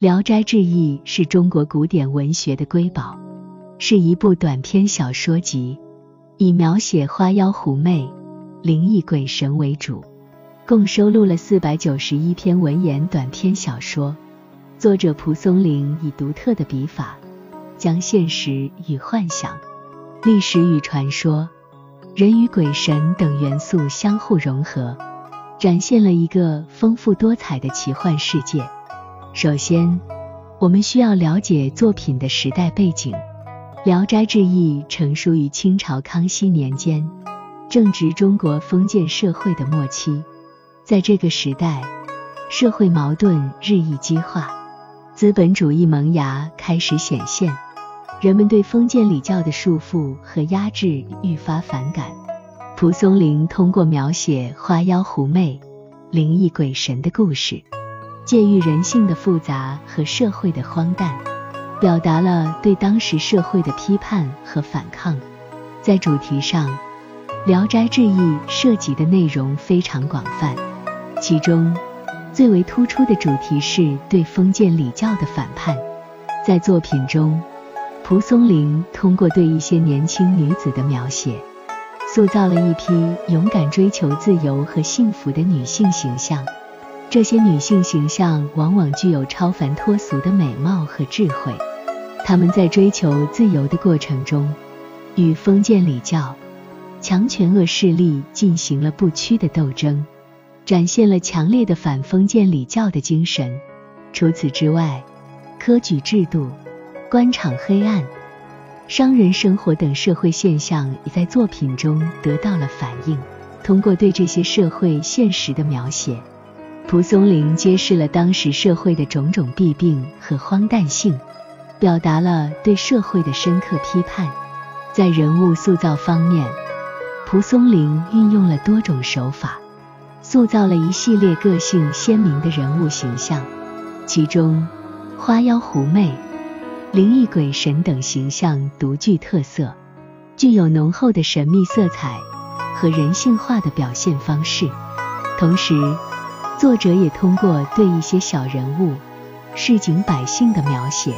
聊斋志异》是中国古典文学的瑰宝，是一部短篇小说集，以描写花妖狐媚、灵异鬼神为主，共收录了四百九十一篇文言短篇小说。作者蒲松龄以独特的笔法，将现实与幻想、历史与传说、人与鬼神等元素相互融合。展现了一个丰富多彩的奇幻世界。首先，我们需要了解作品的时代背景。《聊斋志异》成书于清朝康熙年间，正值中国封建社会的末期。在这个时代，社会矛盾日益激化，资本主义萌芽开始显现，人们对封建礼教的束缚和压制愈发反感。蒲松龄通过描写花妖狐媚、灵异鬼神的故事，借喻人性的复杂和社会的荒诞，表达了对当时社会的批判和反抗。在主题上，《聊斋志异》涉及的内容非常广泛，其中最为突出的主题是对封建礼教的反叛。在作品中，蒲松龄通过对一些年轻女子的描写。塑造了一批勇敢追求自由和幸福的女性形象。这些女性形象往往具有超凡脱俗的美貌和智慧。她们在追求自由的过程中，与封建礼教、强权恶势力进行了不屈的斗争，展现了强烈的反封建礼教的精神。除此之外，科举制度、官场黑暗。商人生活等社会现象也在作品中得到了反映。通过对这些社会现实的描写，蒲松龄揭示了当时社会的种种弊病和荒诞性，表达了对社会的深刻批判。在人物塑造方面，蒲松龄运用了多种手法，塑造了一系列个性鲜明的人物形象，其中花妖狐媚。灵异鬼神等形象独具特色，具有浓厚的神秘色彩和人性化的表现方式。同时，作者也通过对一些小人物、市井百姓的描写，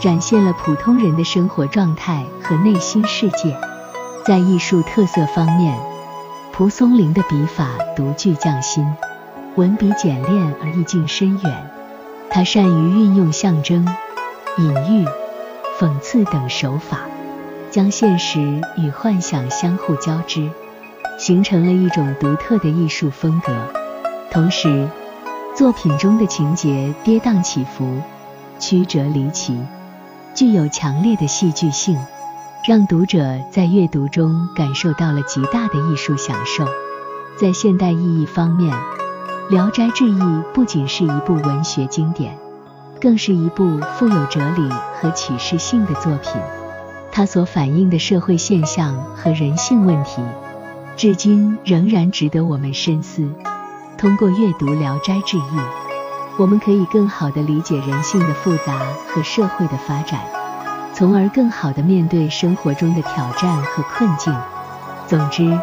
展现了普通人的生活状态和内心世界。在艺术特色方面，蒲松龄的笔法独具匠心，文笔简练而意境深远。他善于运用象征。隐喻、讽刺等手法，将现实与幻想相互交织，形成了一种独特的艺术风格。同时，作品中的情节跌宕起伏、曲折离奇，具有强烈的戏剧性，让读者在阅读中感受到了极大的艺术享受。在现代意义方面，《聊斋志异》不仅是一部文学经典。更是一部富有哲理和启示性的作品，它所反映的社会现象和人性问题，至今仍然值得我们深思。通过阅读《聊斋志异》，我们可以更好地理解人性的复杂和社会的发展，从而更好地面对生活中的挑战和困境。总之，《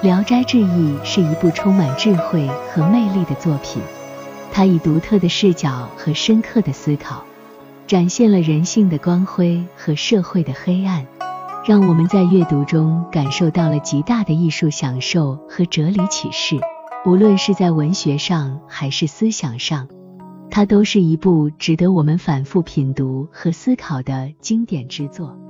聊斋志异》是一部充满智慧和魅力的作品。它以独特的视角和深刻的思考，展现了人性的光辉和社会的黑暗，让我们在阅读中感受到了极大的艺术享受和哲理启示。无论是在文学上还是思想上，它都是一部值得我们反复品读和思考的经典之作。